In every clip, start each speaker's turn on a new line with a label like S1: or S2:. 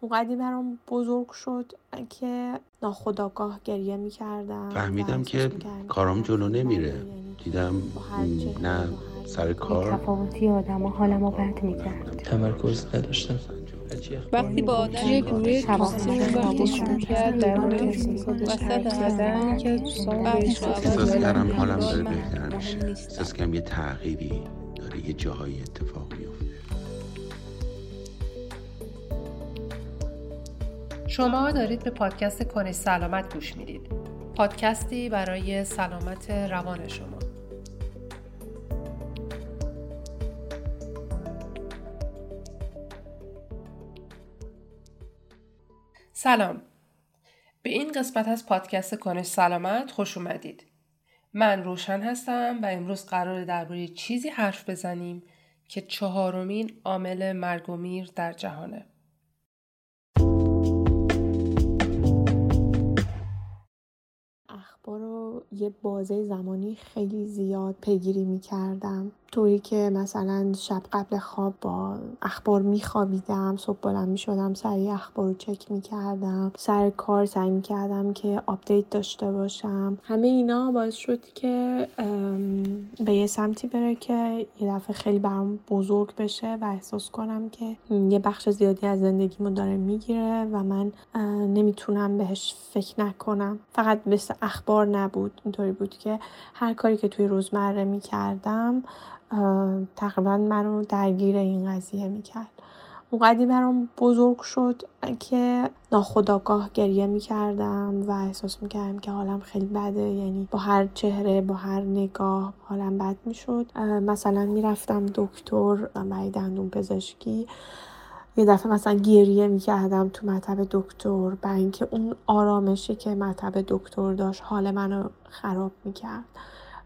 S1: اونقدی برام بزرگ شد که ناخداگاه گریه می‌کردم
S2: فهمیدم که کارام جلو نمیره. دیدم نه سر کار.
S3: تفاوتی آدم و حالمو بد می‌کرد.
S4: تمرکز نداشتم.
S5: وقتی با آدم یه گروه دوستیمون وقتی شروع کرد در مورد وسط آدم که
S2: احساس کردم حالم داره بهتر میشه. احساس کردم یه تغییری داره یه جاهایی اتفاق میفته
S6: شما دارید به پادکست کنه سلامت گوش می‌دید. پادکستی برای سلامت روان شما. سلام. به این قسمت از پادکست کنش سلامت خوش اومدید. من روشن هستم و امروز قرار درباره چیزی حرف بزنیم که چهارمین عامل مرگ و میر در جهانه.
S1: اخبار رو یه بازه زمانی خیلی زیاد پیگیری می‌کردم. طوری که مثلا شب قبل خواب با اخبار میخوابیدم صبح بلند می‌شدم سریع اخبار رو چک می‌کردم سر کار سعی می‌کردم که آپدیت داشته باشم. همه اینا باعث شد که به یه سمتی بره که یه دفعه خیلی برام بزرگ بشه و احساس کنم که یه بخش زیادی از زندگیمو داره می‌گیره و من نمی‌تونم بهش فکر نکنم. فقط مثل اخبار نبود. اینطوری بود که هر کاری که توی روزمره می‌کردم تقریبا منو درگیر این قضیه می‌کرد. اونقدی برام بزرگ شد که ناخداگاه گریه می‌کردم و احساس می‌کردم که حالم خیلی بده یعنی با هر چهره با هر نگاه حالم بد می‌شد. مثلا می‌رفتم دکتر برای دندون پزشکی. یه دفعه مثلا گریه می‌کردم تو مطب دکتر برای اینکه اون آرامشی که مطب دکتر داشت حال منو خراب می‌کرد.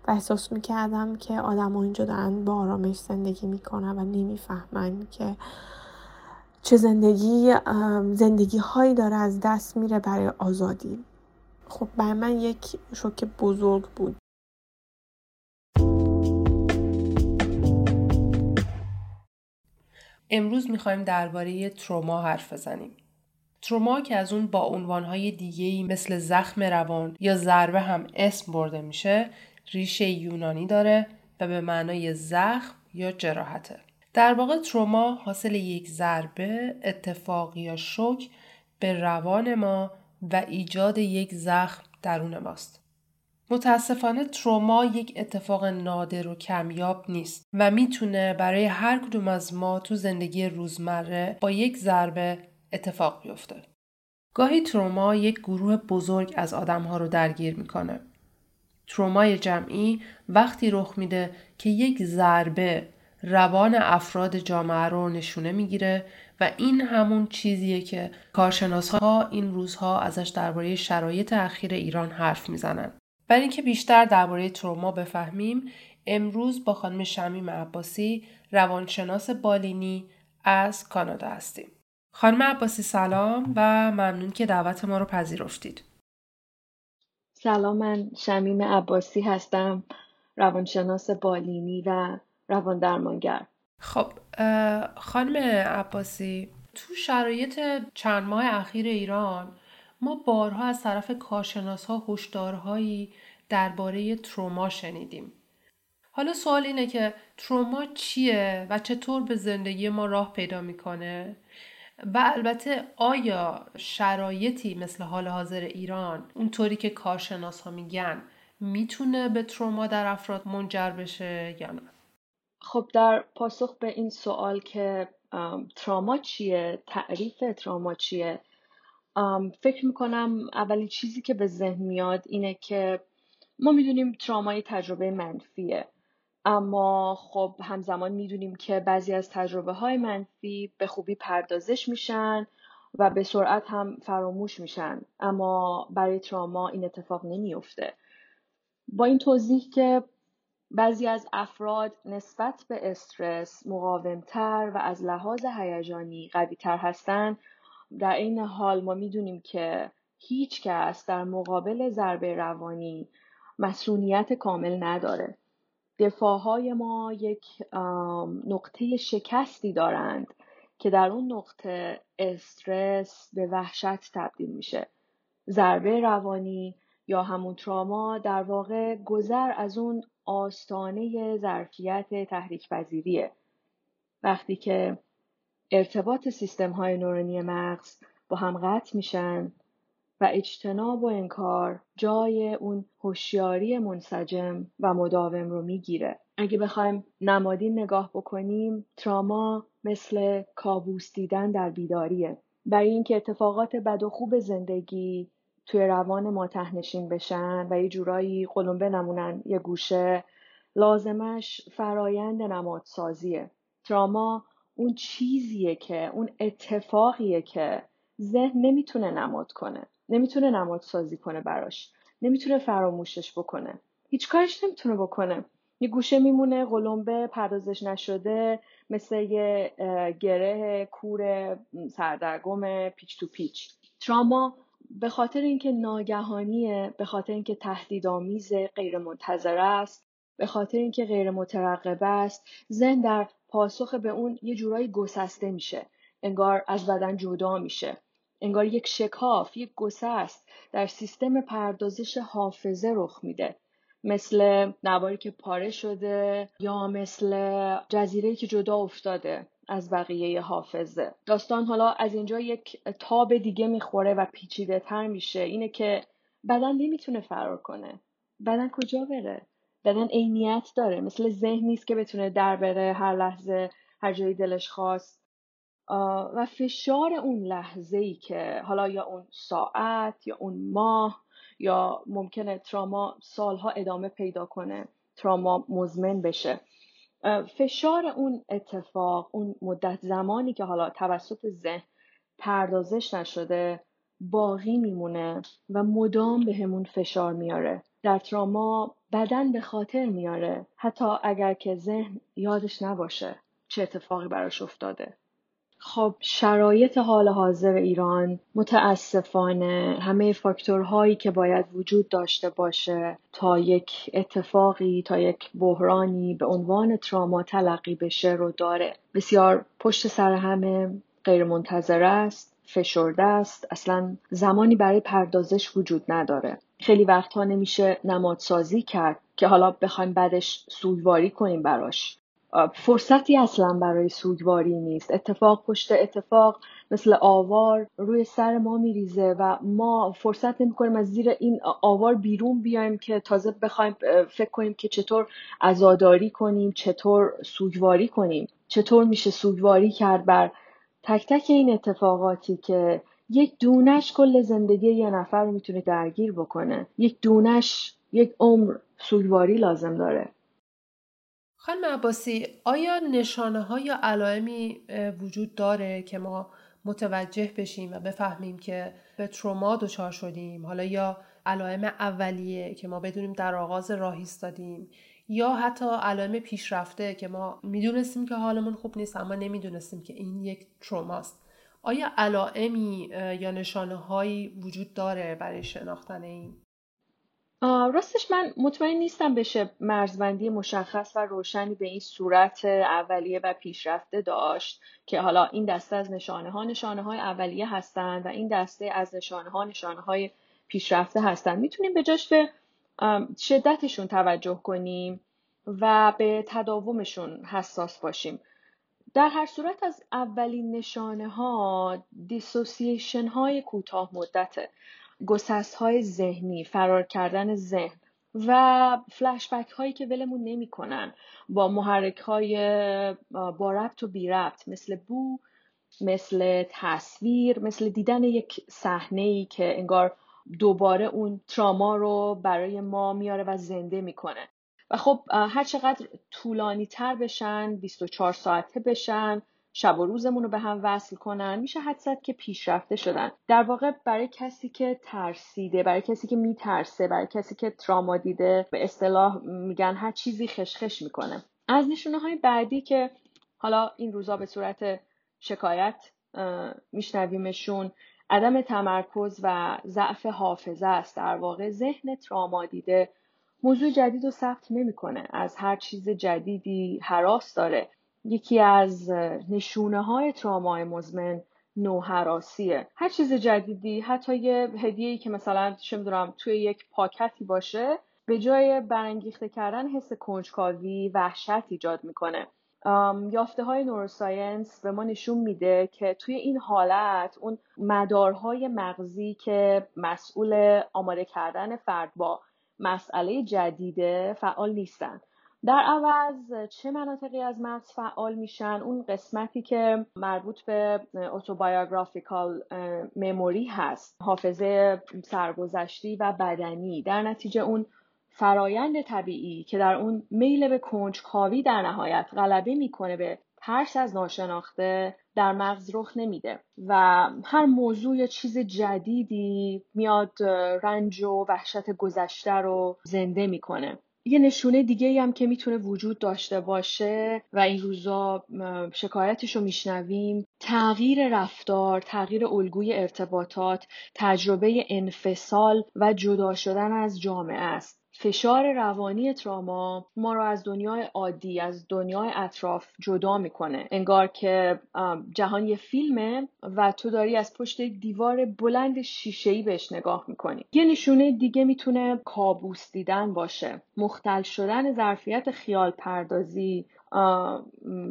S1: و احساس می‌کردم که آدم ها اینجا دارن با آرامش زندگی می‌کنن و نمی‌فهمن که چه زندگی زندگی هایی داره از دست میره برای آزادی خب برای من یک شوک بزرگ بود
S6: امروز می‌خوایم درباره تروما حرف بزنیم. تروما که از اون با عنوانهای دیگهی مثل زخم روان یا ضربه هم اسم برده میشه ریشه یونانی داره و به معنای زخم یا جراحته. در واقع تروما حاصل یک ضربه، اتفاق یا شک به روان ما و ایجاد یک زخم درون ماست. متاسفانه تروما یک اتفاق نادر و کمیاب نیست و می‌تونه برای هر کدوم از ما تو زندگی روزمره با یک ضربه اتفاق بیفته. گاهی تروما یک گروه بزرگ از آدم ها رو درگیر می‌کنه. ترومای جمعی وقتی رخ میده که یک ضربه روان افراد جامعه رو نشونه می‌گیره و این همون چیزیه که کارشناس ها این روزها ازش درباره شرایط اخیر ایران حرف می‌زنن. برای اینکه بیشتر درباره تروما بفهمیم امروز با خانم شمیم عباسی روانشناس بالینی از کانادا هستیم. خانم عباسی سلام و ممنون که دعوت ما رو پذیرفتید.
S7: سلام من شمیم عباسی هستم روانشناس بالینی و روان درمانگر
S6: خب خانم عباسی تو شرایط چند ماه اخیر ایران ما بارها از طرف کارشناس ها هشدارهایی درباره تروما شنیدیم. حالا سوال اینه که تروما چیه و چطور به زندگی ما راه پیدا می‌کنه و البته آیا شرایطی مثل حال حاضر ایران اونطوری که کارشناس ها میگن می‌تونه به تروما در افراد منجر بشه یا نه؟
S7: خب در پاسخ به این سوال که تراما چیه تعریف تراما چیه فکر می‌کنم اولین چیزی که به ذهن میاد اینه که ما می‌دونیم ترامای تجربه منفیه اما خب همزمان می‌دونیم که بعضی از تجربه های منفی به خوبی پردازش میشن و به سرعت هم فراموش میشن. اما برای تراما این اتفاق نمیافته. با این توضیح که بعضی از افراد نسبت به استرس مقاومتر و از لحاظ هیجانی قویتر هستند در این حال ما می‌دونیم که هیچ کس در مقابل ضربه روانی مسئولیت کامل نداره. دفاعهای ما یک نقطه شکستی دارند که در اون نقطه استرس به وحشت تبدیل میشه. ضربه روانی یا همون تراما در واقع گذر از اون آستانه ظرفیت تحریک پذیریه وقتی که ارتباط سیستم های نورانی مغز با هم قطع میشن و اجتناب و انکار جای اون هوشیاری منسجم و مداوم رو می‌گیره. اگه بخوایم نمادین نگاه بکنیم تراما مثل کابوس دیدن در بیداریه. برای اینکه اتفاقات بد و خوب زندگی توی روان ما تهنشین بشن و یه جورایی قلمبه نمونن یه گوشه لازمش فرایند نمادسازیه. تراما اون چیزیه که اون اتفاقیه که ذهن نمی‌تونه نماد کنه. نمی‌تونه نماد سازی کنه براش. نمی‌تونه فراموشش بکنه. هیچ کارش نمی‌تونه بکنه. یه گوشه میمونه قلمبه پردازش نشده مثل یه گره کور سردرگم پیچ تو پیچ. تراما به خاطر اینکه ناگهانیه به خاطر اینکه تهدیدآمیز غیر منتظره است به خاطر اینکه غیر مترقبه است ذهن در پاسخ به اون یه جورایی گسسته میشه. انگار از بدن جدا میشه. انگار یک شکاف یک گسست در سیستم پردازش حافظه رخ میده. مثل نواری که پاره شده یا مثل جزیره که جدا افتاده از بقیه حافظه. داستان حالا از اینجا یک تاب دیگه می‌خوره و پیچیده تر میشه. اینه که بدن نمی‌تونه فرار کنه. بدن کجا بره؟ بدن عینیت داره. مثل ذهن نیست که بتونه در بره هر لحظه هر جایی دلش خواست. و فشار اون لحظه ای که حالا یا اون ساعت یا اون ماه یا ممکنه تراما سالها ادامه پیدا کنه تراما مزمن بشه. فشار اون اتفاق اون مدت زمانی که حالا توسط ذهن پردازش نشده باقی میمونه و مدام به همون فشار میاره. در تراما بدن به خاطر میاره. حتی اگر که ذهن یادش نباشه چه اتفاقی براش افتاده. خب شرایط حال حاضر ایران متاسفانه همه فاکتورهایی که باید وجود داشته باشه تا یک اتفاقی تا یک بحرانی به عنوان تراما تلقی بشه رو داره. بسیار پشت سر همه غیر منتظر است فشرده است. اصلا زمانی برای پردازش وجود نداره. خیلی وقتها نمیشه نمادسازی کرد که حالا بخوایم بعدش سوگواری کنیم براش. فرصتی اصلا برای سوگواری نیست. اتفاق پشت اتفاق مثل آوار روی سر ما میریزه و ما فرصت نمی کنیم از زیر این آوار بیرون بیایم که تازه بخوایم فکر کنیم که چطور ازاداری کنیم چطور سوگواری کنیم. چطور میشه سوگواری کرد بر تک تک این اتفاقاتی که یک دونش کل زندگی یه نفر رو می‌تونه درگیر بکنه. یک دونش یک عمر سوگواری لازم داره.
S6: خانم عباسی آیا نشانه ها یا علائمی وجود داره که ما متوجه بشیم و بفهمیم که به تروما دچار شدیم؟ حالا یا علائم اولیه که ما بدونیم در آغاز راه ایستادیم؟ یا حتی علائم پیشرفته که ما می‌دونستیم که حالمون خوب نیست اما نمی‌دونستیم که این یک تروماست. آیا علائمی یا نشانه هایی وجود داره برای شناختن این؟
S7: راستش من مطمئن نیستم بشه مرزبندی مشخص و روشنی به این صورت اولیه و پیشرفته داشت که حالا این دسته از نشانه ها نشانه های اولیه هستند و این دسته از نشانه ها نشانه های پیشرفته هستند. می‌تونیم به جاش به شدتشون توجه کنیم و به تداومشون حساس باشیم. در هر صورت از اولین نشانه ها دیسوسییشن های کوتاه مدته. گسست های ذهنی فرار کردن ذهن و فلشبک هایی که ولمون نمی‌کنن با محرک های با ربط و بی ربط مثل بو مثل تصویر مثل دیدن یک صحنه ای که انگار دوباره اون تراما رو برای ما میاره و زنده می‌کنه. و خب هر چقدر طولانی تر بشن 24 ساعته بشن شب و روزمون رو به هم وصل کنن میشه حد زد که پیشرفته شدن. در واقع برای کسی که ترسیده برای کسی که میترسه برای کسی که تراما دیده به اصطلاح میگن هر چیزی خشخش می‌کنه. از نشونه های بعدی که حالا این روزا به صورت شکایت میشنویمشون عدم تمرکز و ضعف حافظه است. در واقع ذهن تراما دیده موضوع جدید رو ثبت نمی‌کنه. از هر چیز جدیدی حراس داره. یکی از نشونه های ترامای مزمن نوحراسیه. هر چیز جدیدی حتی یه هدیه‌ای که مثلا چه می‌دونم توی یک پاکتی باشه به جای برانگیخته کردن حس کنجکاوی وحشت ایجاد می‌کنه. یافته های نوروساینس به ما نشون میده که توی این حالت اون مدارهای مغزی که مسئول آماده کردن فرد با مسئله جدیده فعال نیستن. در عوض چه مناطقی از مغز فعال میشن؟ اون قسمتی که مربوط به اتوبایوگرافیکال مموری هست. حافظه سرگذشتی و بدنی. در نتیجه اون فرایند طبیعی که در اون میل به کنجکاوی در نهایت غلبه می‌کنه به ترس از ناشناخته در مغز رخ نمیده. و هر موضوع یا چیز جدیدی میاد رنج و وحشت گذشته رو زنده می‌کنه. یه نشونه دیگه هم که می‌تونه وجود داشته باشه و این روزا شکایتش رو میشنویم تغییر رفتار، تغییر الگوی ارتباطات، تجربه انفصال و جدا شدن از جامعه است. فشار روانی تراما ما رو از دنیای عادی از دنیای اطراف جدا می‌کنه. انگار که جهان یه فیلمه و تو داری از پشت یک دیوار بلند شیشهای بهش نگاه می‌کنی. یه نشونه دیگه می‌تونه کابوس دیدن باشه. مختل شدن ظرفیت خیال پردازی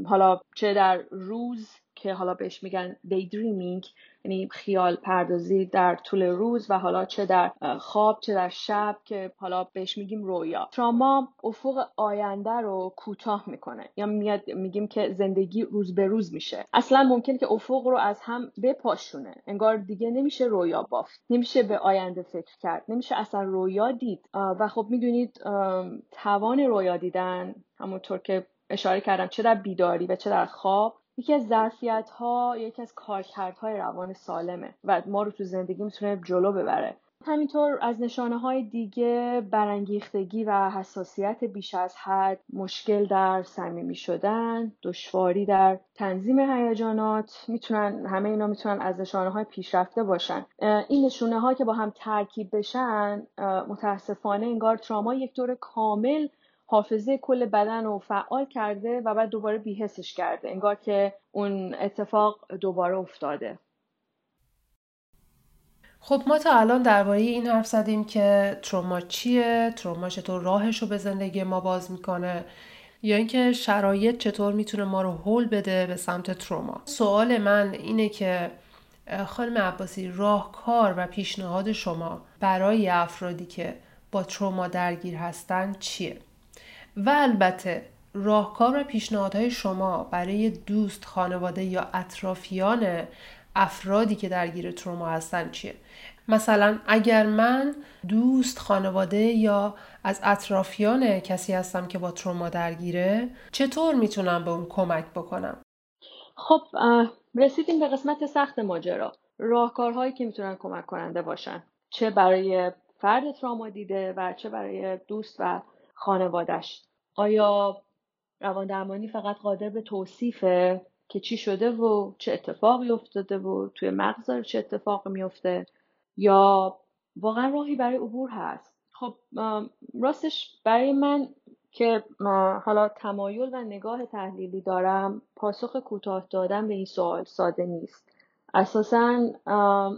S7: حالا چه در روز که حالا بهش میگن daydreaming یعنی خیال پردازی در طول روز و حالا چه در خواب چه در شب که حالا بهش میگیم رویا. تراما افق آینده رو کوتاه می‌کنه. یا میاد میگیم که زندگی روز به روز میشه. اصلا ممکنه که افق رو از هم بپاشونه. انگار دیگه نمیشه رویا بافت. نمیشه به آینده فکر کرد. نمیشه اصلا رویا دید. و خب می‌دونید توان رویا دیدن همونطور که اشاره کردم چه در بیداری و چه در خواب یکی از ظرفیت ها یکی از کارکردهای روان سالمه و ما رو تو زندگی می‌تونه جلو ببره. همینطور از نشانه های دیگه برانگیختگی و حساسیت بیش از حد مشکل در صمیمی شدن دشواری در تنظیم هیجانات می‌تونن همه اینا می‌تونن از نشانه های پیشرفته باشن. این نشونه ها که با هم ترکیب بشن متاسفانه انگار تراما یک دور کامل حافظه کل بدن رو فعال کرده و بعد دوباره بیهسش کرده. انگار که اون اتفاق دوباره افتاده.
S6: خب ما تا الان درباره این حرف زدیم که تروما چیه تروما چطور راهش رو به زندگی ما باز می‌کنه یا اینکه شرایط چطور می‌تونه ما رو هول بده به سمت تروما. سوال من اینه که خانم عباسی راهکار و پیشنهاد شما برای افرادی که با تروما درگیر هستن چیه؟ و البته راهکار و پیشنهادهای شما برای دوست، خانواده یا اطرافیان افرادی که درگیر تروما هستن چیه؟ مثلا اگر من دوست، خانواده یا از اطرافیان کسی هستم که با تروما درگیره چطور می‌تونم به اون کمک بکنم؟
S7: خب رسیدیم به قسمت سخت ماجرا راهکارهایی که می‌تونن کمک کننده باشن چه برای فرد تراما دیده و چه برای دوست و خانوادش آیا روان درمانی فقط قادر به توصیفه که چی شده و چه اتفاقی افتاده و توی مغز چه اتفاقی میفته یا واقعا راهی برای عبور هست؟ خب راستش برای من که حالا تمایل و نگاه تحلیلی دارم پاسخ کوتاه دادن به این سوال ساده نیست. اساسا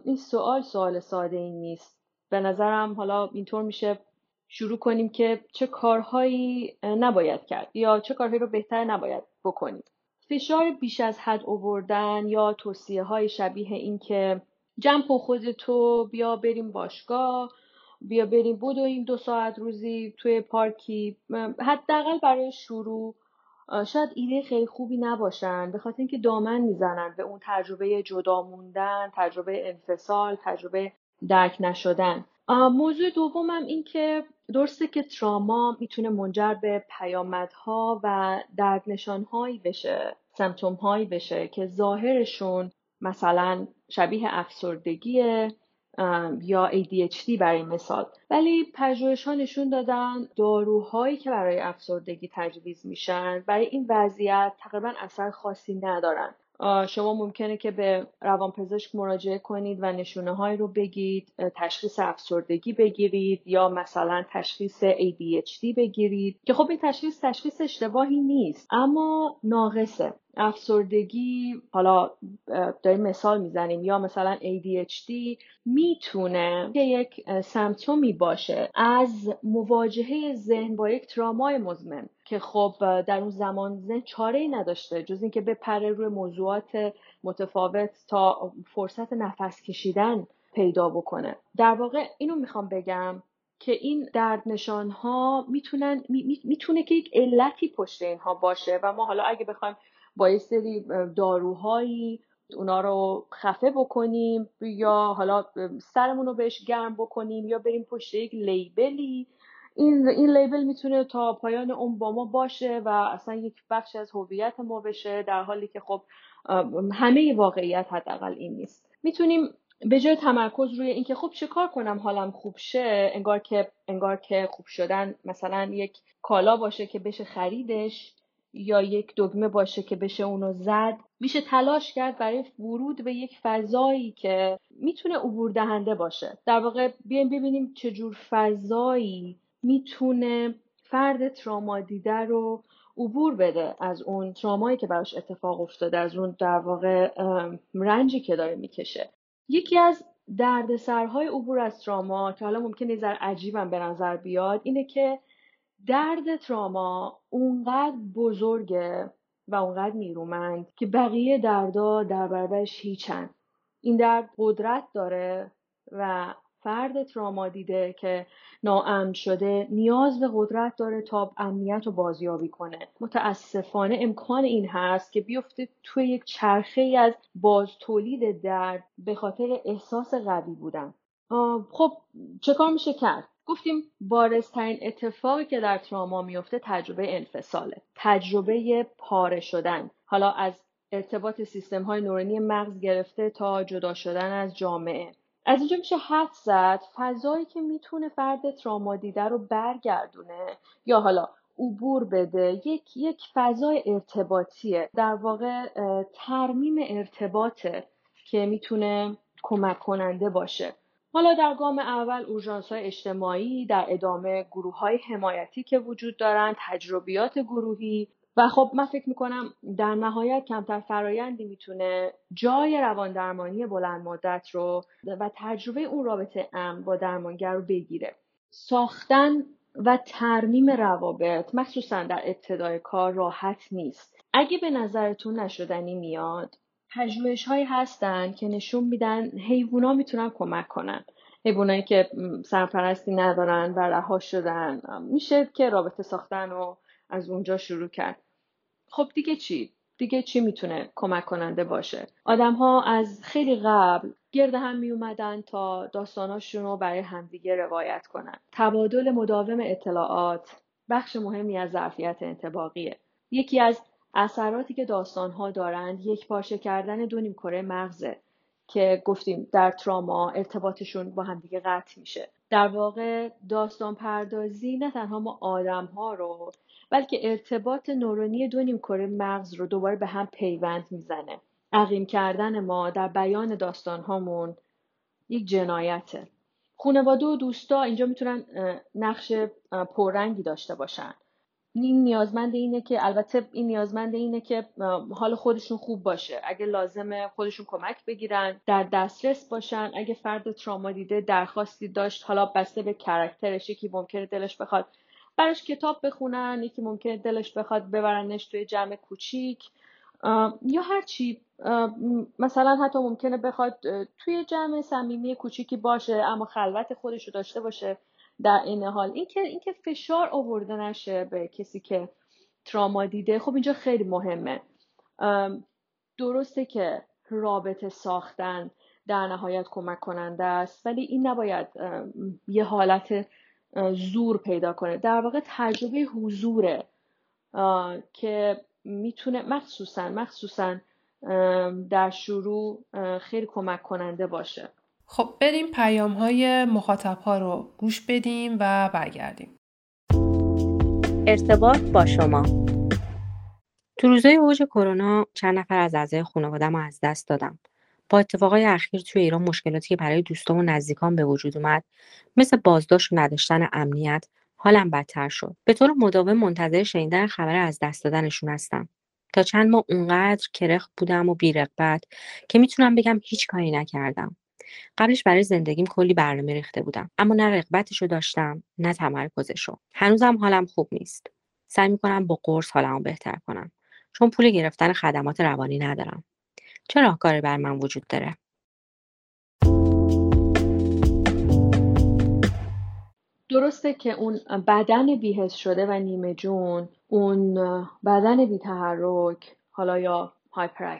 S7: این سوال سوال ساده ای نیست. به نظرم حالا اینطور میشه شروع کنیم که چه کارهایی نباید کرد یا چه کارهایی رو بهتر نباید بکنیم. فشار بیش از حد اووردن یا توصیه های شبیه این که جمع خودتو بیا بریم باشگاه بیا بریم بدویم دو ساعت روزی توی پارکی. حداقل برای شروع شاید ایده خیلی خوبی نباشن به خاطر اینکه دامن می‌زنن به اون تجربه جدا موندن تجربه انفصال تجربه درک نشدن. موضوع دومم این که درسته که تراما می‌تونه منجر به پیامدها و درد نشانهایی بشه سمتوم هایی بشه که ظاهرشون مثلا شبیه افسردگی یا ADHD برای مثال. ولی پژوهش ها نشون دادن داروهایی که برای افسردگی تجویز میشن برای این وضعیت تقریبا اثر خاصی ندارن. شما ممکنه که به روانپزشک مراجعه کنید و نشونه های رو بگید تشخیص افسردگی بگیرید یا مثلا تشخیص ADHD بگیرید. که خب این تشخیص تشخیص اشتباهی نیست اما ناقصه. افسردگی حالا داریم مثال می‌زنیم یا مثلا ADHD می‌تونه یک سمتومی باشه از مواجهه ذهن با یک ترامای مزمن که خب در اون زمان ذهن چاره ای نداشته جز اینکه بپره روی موضوعات متفاوت تا فرصت نفس کشیدن پیدا بکنه. در واقع اینو می‌خوام بگم که این درد نشان ها می‌تونن می‌تونه که یک علتی پشت اینها باشه و ما حالا اگه بخوایم با یه سری داروهایی اونا رو خفه بکنیم یا حالا سرمون رو بهش گرم بکنیم یا بریم پشت یک لیبلی. این این لیبل می‌تونه تا پایان اون با ما باشه و اصلا یک بخش از هویت ما بشه در حالی که خب همه واقعیت حداقل این نیست. می‌تونیم به جای تمرکز روی اینکه خب چه کار کنم حالم خوب شه انگار که انگار که خوب شدن مثلا یک کالا باشه که بشه خریدش. یا یک دگمه باشه که بشه اونو زد میشه تلاش کرد برای ورود به یک فضایی که می‌تونه عبور دهنده باشه. در واقع بیایم ببینیم چجور فضایی می‌تونه فرد تراما دیده رو عبور بده از اون ترامایی که براش اتفاق افتاده از اون در واقع رنجی که داره می‌کشه. یکی از دردسرهای عبور از تراما که حالا ممکن نظر عجیبم به نظر بیاد اینه که درد تراما اونقدر بزرگه و اونقدر نیرومند که بقیه دردا در برابرش هیچن. این درد قدرت داره و فرد تراما دیده که ناامن شده نیاز به قدرت داره تا امنیت رو بازیابی کنه. متاسفانه امکان این هست که بیفته توی یک چرخه ای از باز تولید درد به خاطر احساس قوی بودن. خب چه کار میشه کرد؟ گفتیم بارزترین اتفاقی که در تراما میفته تجربه انفصاله تجربه پاره شدن. حالا از ارتباط سیستم های نورانی مغز گرفته تا جدا شدن از جامعه. از اینجا میشه حد زد فضایی که می‌تونه فرد تراما دیده رو برگردونه یا حالا عبور بده یک یک فضای ارتباطیه. در واقع ترمیم ارتباطه که می‌تونه کمک کننده باشه. حالا در گام اول اورژانس های اجتماعی در ادامه گروه های حمایتی که وجود دارند تجربیات گروهی و خب من فکر می‌کنم در نهایت کمتر فرایندی می‌تونه جای روان درمانی بلند مدت رو و تجربه اون رابطه ام با درمانگر رو بگیره. ساختن و ترمیم روابط مخصوصا در ابتدای کار راحت نیست. اگه به نظرتون نشدنی میاد پژوهش هایی هستن که نشون میدن حیوونا می‌تونن کمک کنن. حیوانایی که سرپرستی ندارن و رها شدن میشه که رابطه ساختن رو از اونجا شروع کرد. خب دیگه چی؟ دیگه چی می‌تونه کمک کننده باشه؟ آدم ها از خیلی قبل گرد هم می اومدن تا داستاناشون رو برای همدیگه روایت کنن. تبادل مداوم اطلاعات بخش مهمی از ظرفیت انتباقیه. یکی از اثراتی که داستان ها دارند یک پارچه کردن دو نیم کره مغزه که گفتیم در تراما ارتباطشون با همدیگه قطع میشه. در واقع داستان پردازی نه تنها ما آدم ها رو بلکه ارتباط نورونی دو نیم کره مغز رو دوباره به هم پیوند می‌زنه. عقیم کردن ما در بیان داستان هامون یک جنایته. خانواده و دوستا اینجا می‌تونن نقش پررنگی داشته باشن. این نیازمند اینه که البته این نیازمند اینه که حال خودشون خوب باشه. اگه لازمه خودشون کمک بگیرن در دسترس باشن. اگه فرد تراما دیده درخواستی داشت حالا بسته به کرکترش یکی ممکنه دلش بخواد براش کتاب بخونن یکی ممکنه دلش بخواد ببرنش توی جمع کوچیک. یا هر چی. مثلا حتی ممکنه بخواد توی جمع صمیمی کوچیکی باشه اما خلوت خودش رو داشته باشه. در این حال. اینکه اینکه فشار آورده نشه به کسی که تراما دیده خب اینجا خیلی مهمه. درسته که رابطه ساختن در نهایت کمک کننده است ولی این نباید یه حالت زور پیدا کنه. در واقع تجربه حضوره که می‌تونه مخصوصا مخصوصا در شروع خیلی کمک کننده باشه.
S6: خب بریم پیام های مخاطب ها رو گوش بدیم و برگردیم.
S4: ارتباط با شما.
S3: تو روزای اوج کرونا چند نفر از اعضای خانواده‌مو از دست دادم. با اتفاقای اخیر توی ایران مشکلاتی که برای دوستام و نزدیکان به وجود اومد مثل بازداشت و نداشتن امنیت حالم بدتر شد. به طور مداوم منتظر شنیدن خبر از دست دادنشون هستم. تا چند ماه اونقدر کرخ بودم و بیرغبت که می‌تونم بگم هیچ کاری نکردم. قبلش برای زندگیم کلی برنامه ریخته بودم. اما نه رغبتشو داشتم نه تمرکزشو. هنوزم حالم خوب نیست. سعی می‌کنم با قرص حالمو بهتر کنم. چون پول گرفتن خدمات روانی ندارم. چه راهکاری بر من وجود داره؟
S7: درسته که اون بدن بیهس شده و نیمه جون اون بدن بیتحرک حالا یا هایپر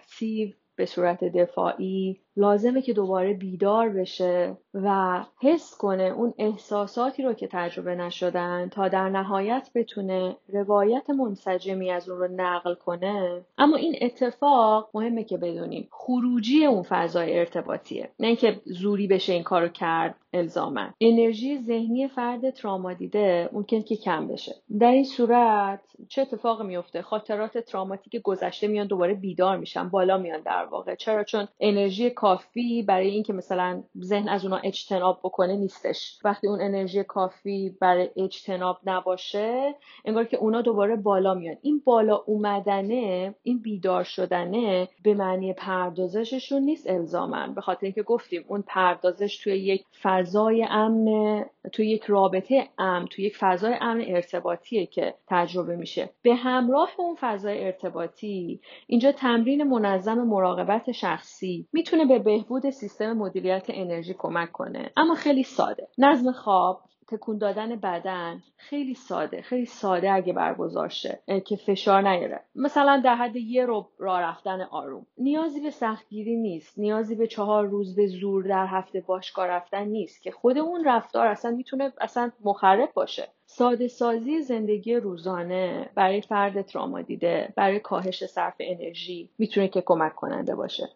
S7: به صورت دفاعی لازمه که دوباره بیدار بشه و حس کنه اون احساساتی رو که تجربه نشدن تا در نهایت بتونه روایت منسجمی از اون رو نقل کنه. اما این اتفاق مهمه که بدونیم خروجی اون فضای ارتباطیه. نه اینکه زوری بشه این کارو کرد الزامن انرژی ذهنی فرد تراما دیده ممکن که کم بشه. در این صورت چه اتفاق میفته؟ خاطرات تراماتیک گذشته میان دوباره بیدار میشن بالا میان در واقع. چرا؟ چون انرژی کافی برای اینکه مثلا ذهن از اونا اجتناب بکنه نیستش. وقتی اون انرژی کافی برای اجتناب نباشه انگار که اونا دوباره بالا میان. این بالا اومدنه این بیدار شدنه به معنی پردازششون نیست الزامن به خاطر اینکه گفتیم اون پردازش توی یک فضای امن توی یک رابطه امن توی یک فضای امن ارتباطیه که تجربه میشه. به همراه اون فضای ارتباطی اینجا تمرین منظم مراقبت شخصی می‌تونه به بهبود سیستم مدیریت انرژی کمک کنه. اما خیلی ساده. نظم خواب تکون دادن بدن خیلی ساده. خیلی ساده اگه برگزار شه که فشار نیاره. مثلا در حد یه رو راه رفتن آروم. نیازی به سختگیری نیست. نیازی به چهار روز به زور در هفته باشگاه رفتن نیست که خود اون رفتار اصلا می‌تونه اصلا مخرب باشه. ساده سازی زندگی روزانه برای فرد تراما دیده برای کاهش صرف انرژی می‌تونه که کمک کننده باشه.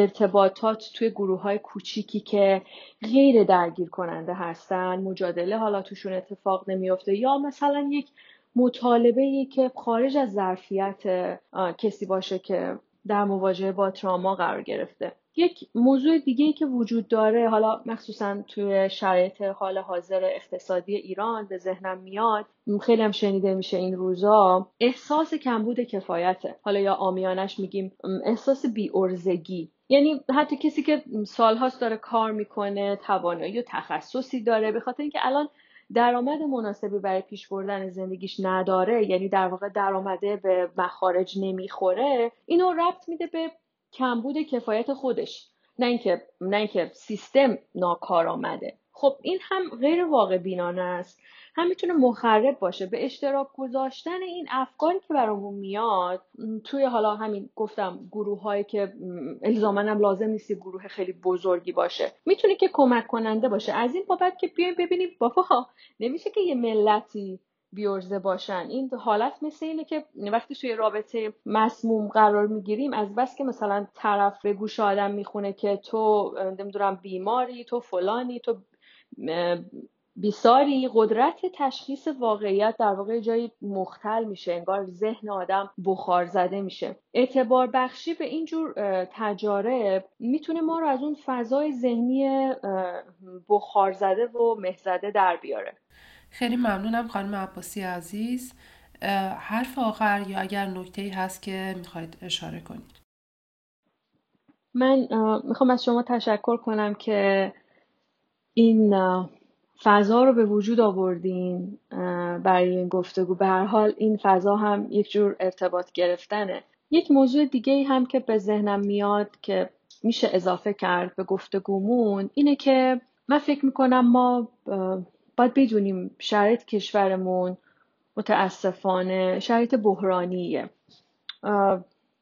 S7: ارتباطات توی گروه های کوچیکی که غیر درگیر کننده هستن مجادله حالا توشون اتفاق نمیافته یا مثلا یک مطالبه ای که خارج از ظرفیت کسی باشه که در مواجهه با تراما قرار گرفته. یک موضوع دیگه ای که وجود داره حالا مخصوصا توی شرایط حال حاضر اقتصادی ایران به ذهنم میاد خیلی هم شنیده میشه این روزا احساس کمبود کفایته. حالا یا آمیانش میگیم احساس بیارزگی. یعنی حتی کسی که سالهاست داره کار می‌کنه توانایی و تخصصی داره به خاطر اینکه الان درآمد مناسبی برای پیش بردن زندگیش نداره یعنی در واقع درآمده به مخارج نمی‌خوره اینو ربط میده به کمبود کفایت خودش. نه اینکه نه اینکه سیستم ناکارآمده. خب این هم غیر واقع بینانه است. هم می‌تونه مخرب باشه. به اشتراک گذاشتن این افکاری که برامون میاد توی حالا همین گفتم گروه هایی که الزامن هم لازم نیست گروه خیلی بزرگی باشه می‌تونه که کمک کننده باشه. از این بابت که بیایم ببینیم بابا نمیشه که یه ملتی بیورزه باشن. این حالت مثل اینه که وقتی توی رابطه مسموم قرار می‌گیریم از بس که مثلا طرف به گوش آدم می‌خونه که تو نمی‌دونم بیماری تو فلانی تو بیساری قدرت تشخیص واقعیت در واقع جایی مختل میشه انگار ذهن آدم بخار زده میشه. اعتبار بخشی به اینجور تجارب می‌تونه ما رو از اون فضای ذهنی بخار زده و مهزده در بیاره.
S6: خیلی ممنونم خانم عباسی عزیز. حرف آخر یا اگر نکته هست که می‌خواید اشاره کنید.
S7: من می‌خوام از شما تشکر کنم که این فضا رو به وجود آوردین برای این گفتگو. به هر حال این فضا هم یک جور ارتباط گرفتنه. یک موضوع دیگه هم که به ذهنم میاد که میشه اضافه کرد به گفتگومون اینه که من فکر می‌کنم ما باید بدونیم شرایط کشورمون متاسفانه شرایط بحرانیه.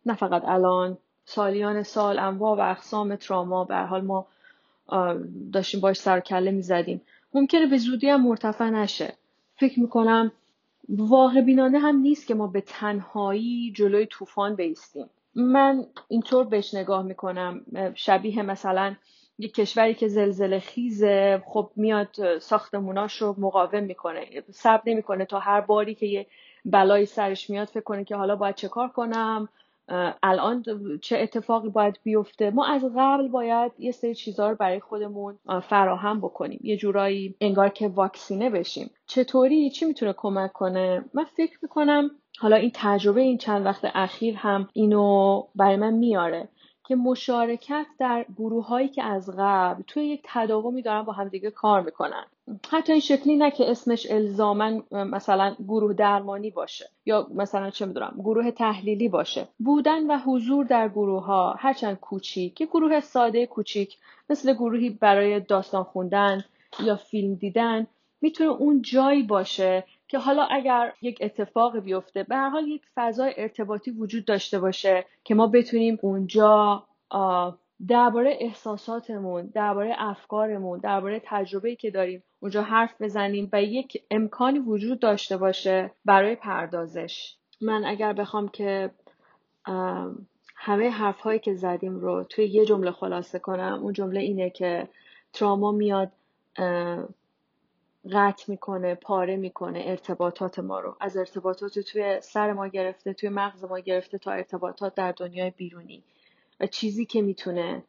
S7: نه فقط الان سالیان سال انواع و اقسام تراما. به حال ما داشتیم باش سر کله می‌زدیم. ممکنه به زودی هم مرتفع نشه. فکر می‌کنم واقع بینانه هم نیست که ما به تنهایی جلوی طوفان بیستیم. من اینطور بهش نگاه می‌کنم. شبیه مثلا یک کشوری که زلزله خیزه خب میاد ساختموناش رو مقاوم می‌کنه. صبر نمی‌کنه تا هر باری که یه بلایی سرش میاد فکر کنه که حالا باید چه کار کنم. الان چه اتفاقی باید بیفته؟ ما از قبل باید یه سری چیزها رو برای خودمون فراهم بکنیم. یه جورایی انگار که واکسینه بشیم. چطوری؟ چی می‌تونه کمک کنه؟ من فکر می‌کنم حالا این تجربه این چند وقت اخیر هم اینو برای من میاره که مشارکت در گروه هایی که از قبل توی یک تداومی دارن با همدیگه کار می‌کنن. حتی این شکلی نه که اسمش الزامن مثلا گروه درمانی باشه یا مثلا چه می‌دونم گروه تحلیلی باشه. بودن و حضور در گروه ها هرچند کوچیک که گروه ساده کوچیک مثل گروهی برای داستان خوندن یا فیلم دیدن می‌تونه اون جایی باشه که حالا اگر یک اتفاق بیفته به هر حال یک فضای ارتباطی وجود داشته باشه که ما بتونیم اونجا درباره احساساتمون درباره افکارمون درباره تجربه که داریم اونجا حرف بزنیم و یک امکانی وجود داشته باشه برای پردازش. من اگر بخوام که همه حرف هایی که زدیم رو توی یه جمله خلاصه کنم اون جمله اینه که تراما میاد قطع می‌کنه پاره می‌کنه ارتباطات ما رو. از ارتباطات توی سر ما گرفته توی مغز ما گرفته تا ارتباطات در دنیای بیرونی. چیزی که می‌تونه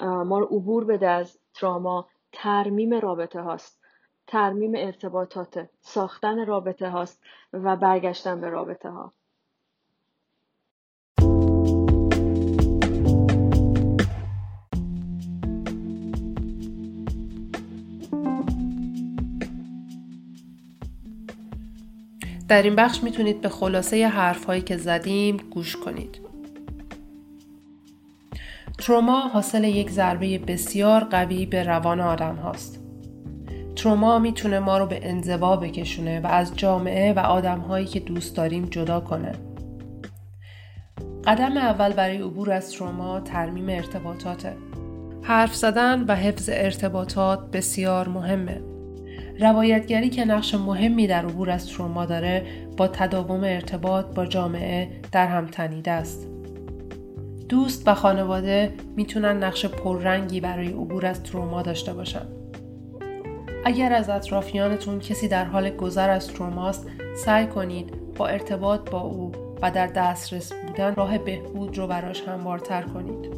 S7: ما رو عبور بده از تراما ترمیم رابطه هاست ترمیم ارتباطات ساختن رابطه هاست و برگشتن به رابطه ها
S6: در این بخش می‌تونید به خلاصه حرف هایی که زدیم گوش کنید. تروما حاصل یک ضربه بسیار قوی به روان آدم هاست. تروما می‌تونه ما رو به انزوا بکشونه و از جامعه و آدم هایی که دوست داریم جدا کنه. قدم اول برای عبور از تروما ترمیم ارتباطاته. حرف زدن و حفظ ارتباطات بسیار مهمه. روایتگری که نقش مهمی در عبور از تروما داره با تداوم ارتباط با جامعه در هم تنیده است. دوست و خانواده می‌تونن نقش پررنگی برای عبور از تروما داشته باشن. اگر از اطرافیانتون کسی در حال گذر از تروماست سعی کنید با ارتباط با او و در دسترس بودن راه بهبود رو براش هموارتر کنید.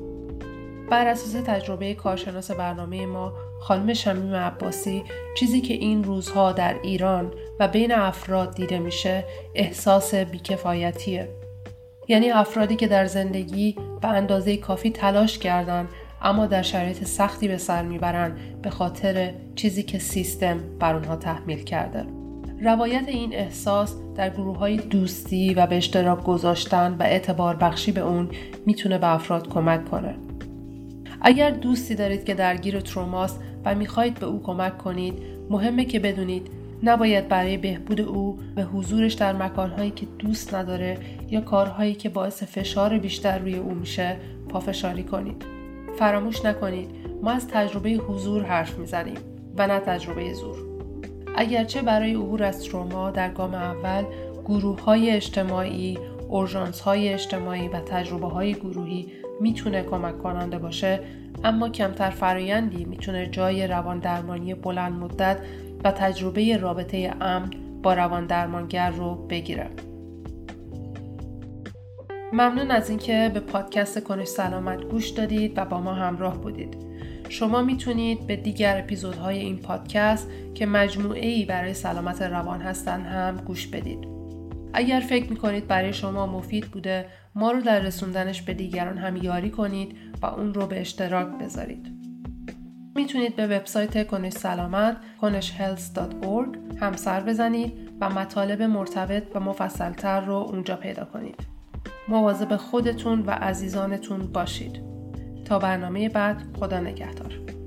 S6: بر اساس تجربه کارشناس برنامه ما خانم شمیم عباسی چیزی که این روزها در ایران و بین افراد دیده میشه احساس بیکفایتیه یعنی افرادی که در زندگی به اندازه کافی تلاش کردن اما در شرایط سختی به سر می‌برن به خاطر چیزی که سیستم بر اونها تحمیل کرده. روایت این احساس در گروه های دوستی و به اشتراک گذاشتن و اعتبار بخشی به اون می‌تونه به افراد کمک کنه. اگر دوستی دارید که درگیر تروماست و می‌خواهید به او کمک کنید مهمه که بدونید نباید برای بهبود او به حضورش در مکانهایی که دوست نداره یا کارهایی که باعث فشار بیشتر روی او میشه پافشاری کنید فراموش نکنید ما از تجربه حضور حرف می‌زنیم و نه تجربه زور اگرچه برای عبور از تروما در گام اول گروه های اجتماعی، اورژانس های اجتماعی و تجربه های گروهی می‌تونه کمک کننده باشه اما کمتر فرایندی می‌تونه جای روان درمانی بلند مدت و تجربه رابطه امن با روان درمانگر رو بگیره. ممنون از اینکه به پادکست کنش سلامت گوش دادید و با ما همراه بودید. شما می‌تونید به دیگر اپیزودهای این پادکست که مجموعه ای برای سلامت روان هستن هم گوش بدید. اگر فکر می‌کنید برای شما مفید بوده ما رو در رسوندنش به دیگران هم یاری کنید و اون رو به اشتراک بذارید. می‌تونید به وبسایت کنش سلامت کنشhealth.org هم سر بزنید و مطالب مرتبط و مفصلتر رو اونجا پیدا کنید. مواظب خودتون و عزیزانتون باشید. تا برنامه بعد خدا نگهدار.